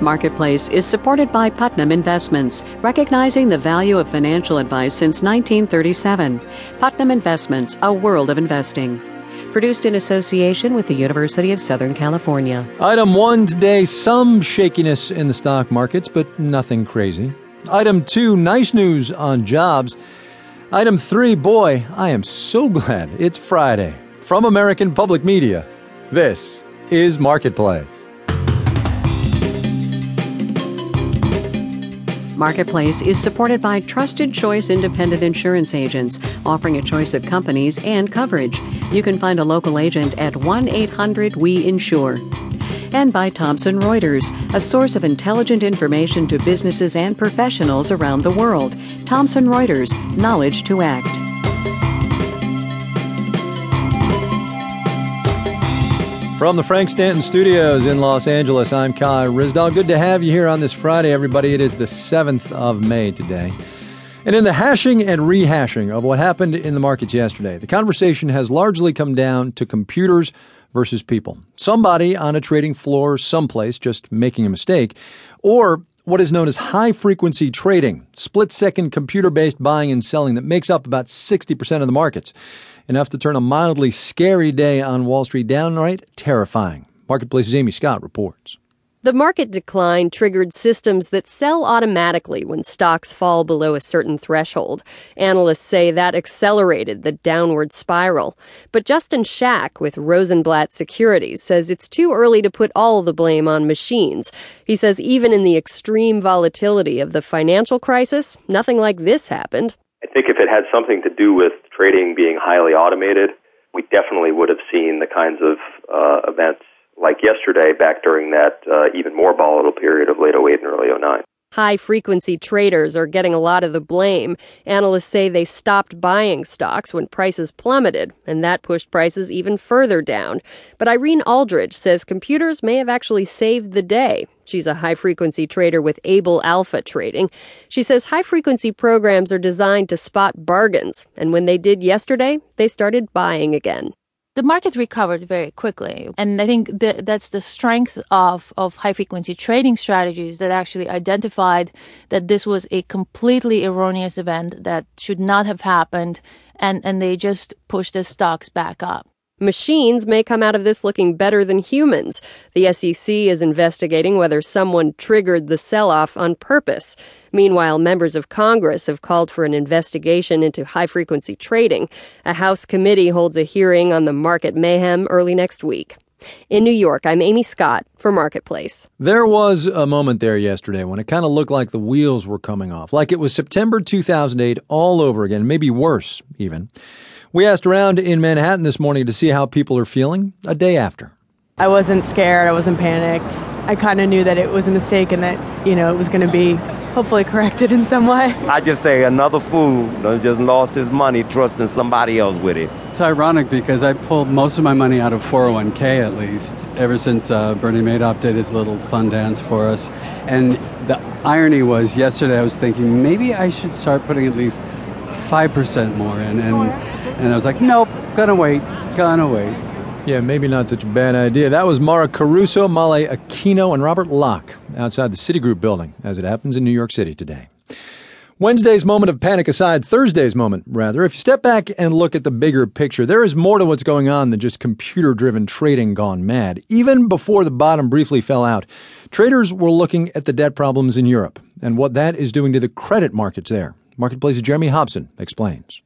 Marketplace is supported by Putnam Investments, recognizing the value of financial advice since 1937. Putnam Investments, a world of investing. Produced in association with the University of Southern California. Item one today some shakiness in the stock markets, but nothing crazy. Item two nice news on jobs. Item three boy, I am so glad it's Friday. From American Public Media, this is Marketplace. Marketplace is supported by Trusted Choice Independent Insurance Agents, offering a choice of companies and coverage. You can find a local agent at 1 800 We Insure. And by Thomson Reuters, a source of intelligent information to businesses and professionals around the world. Thomson Reuters, knowledge to act. From the Frank Stanton Studios in Los Angeles, I'm Kai Ryssdal. Good to have you here on this Friday, everybody. It is the 7th of May today. And in the hashing and rehashing of what happened in the markets yesterday, the conversation has largely come down to computers versus people. Somebody on a trading floor someplace just making a mistake, or what is known as high frequency trading, split second computer based buying and selling that makes up about 60% of the markets enough to turn a mildly scary day on Wall Street downright terrifying. Marketplace's Amy Scott reports. The market decline triggered systems that sell automatically when stocks fall below a certain threshold. Analysts say that accelerated the downward spiral. But Justin Schack with Rosenblatt Securities says it's too early to put all the blame on machines. He says even in the extreme volatility of the financial crisis, nothing like this happened. I think if it had something to do with trading being highly automated, we definitely would have seen the kinds of uh, events like yesterday back during that uh, even more volatile period of late 08 and early 09. High frequency traders are getting a lot of the blame. Analysts say they stopped buying stocks when prices plummeted, and that pushed prices even further down. But Irene Aldridge says computers may have actually saved the day. She's a high frequency trader with Able Alpha Trading. She says high frequency programs are designed to spot bargains, and when they did yesterday, they started buying again the market recovered very quickly. And I think that that's the strength of, of high frequency trading strategies that actually identified that this was a completely erroneous event that should not have happened. And, and they just pushed the stocks back up. Machines may come out of this looking better than humans. The SEC is investigating whether someone triggered the sell off on purpose. Meanwhile, members of Congress have called for an investigation into high frequency trading. A House committee holds a hearing on the market mayhem early next week. In New York, I'm Amy Scott for Marketplace. There was a moment there yesterday when it kind of looked like the wheels were coming off, like it was September 2008 all over again, maybe worse even. We asked around in Manhattan this morning to see how people are feeling a day after. I wasn't scared, I wasn't panicked. I kind of knew that it was a mistake and that, you know, it was going to be hopefully corrected in some way. I just say another fool just lost his money trusting somebody else with it. It's ironic because I pulled most of my money out of 401k at least ever since uh, Bernie Madoff did his little fun dance for us. And the irony was yesterday I was thinking maybe I should start putting at least 5% more And, And, oh, and I was like, nope, gonna wait, gonna wait. Yeah, maybe not such a bad idea. That was Mara Caruso, Male Aquino, and Robert Locke outside the Citigroup building, as it happens in New York City today. Wednesday's moment of panic aside, Thursday's moment, rather, if you step back and look at the bigger picture, there is more to what's going on than just computer driven trading gone mad. Even before the bottom briefly fell out, traders were looking at the debt problems in Europe and what that is doing to the credit markets there. Marketplace's Jeremy Hobson explains.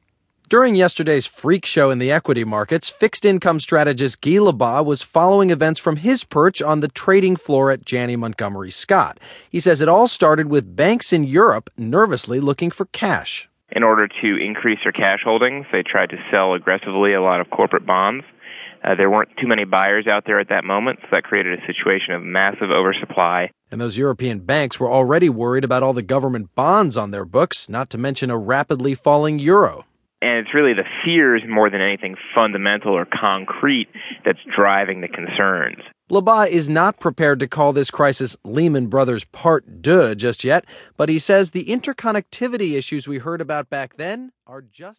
During yesterday's freak show in the equity markets, fixed income strategist Guy Lebas was following events from his perch on the trading floor at Janney Montgomery Scott. He says it all started with banks in Europe nervously looking for cash. In order to increase their cash holdings, they tried to sell aggressively a lot of corporate bonds. Uh, there weren't too many buyers out there at that moment, so that created a situation of massive oversupply. And those European banks were already worried about all the government bonds on their books, not to mention a rapidly falling euro. And it's really the fears more than anything fundamental or concrete that's driving the concerns. Lebas is not prepared to call this crisis Lehman Brothers Part 2 just yet, but he says the interconnectivity issues we heard about back then are just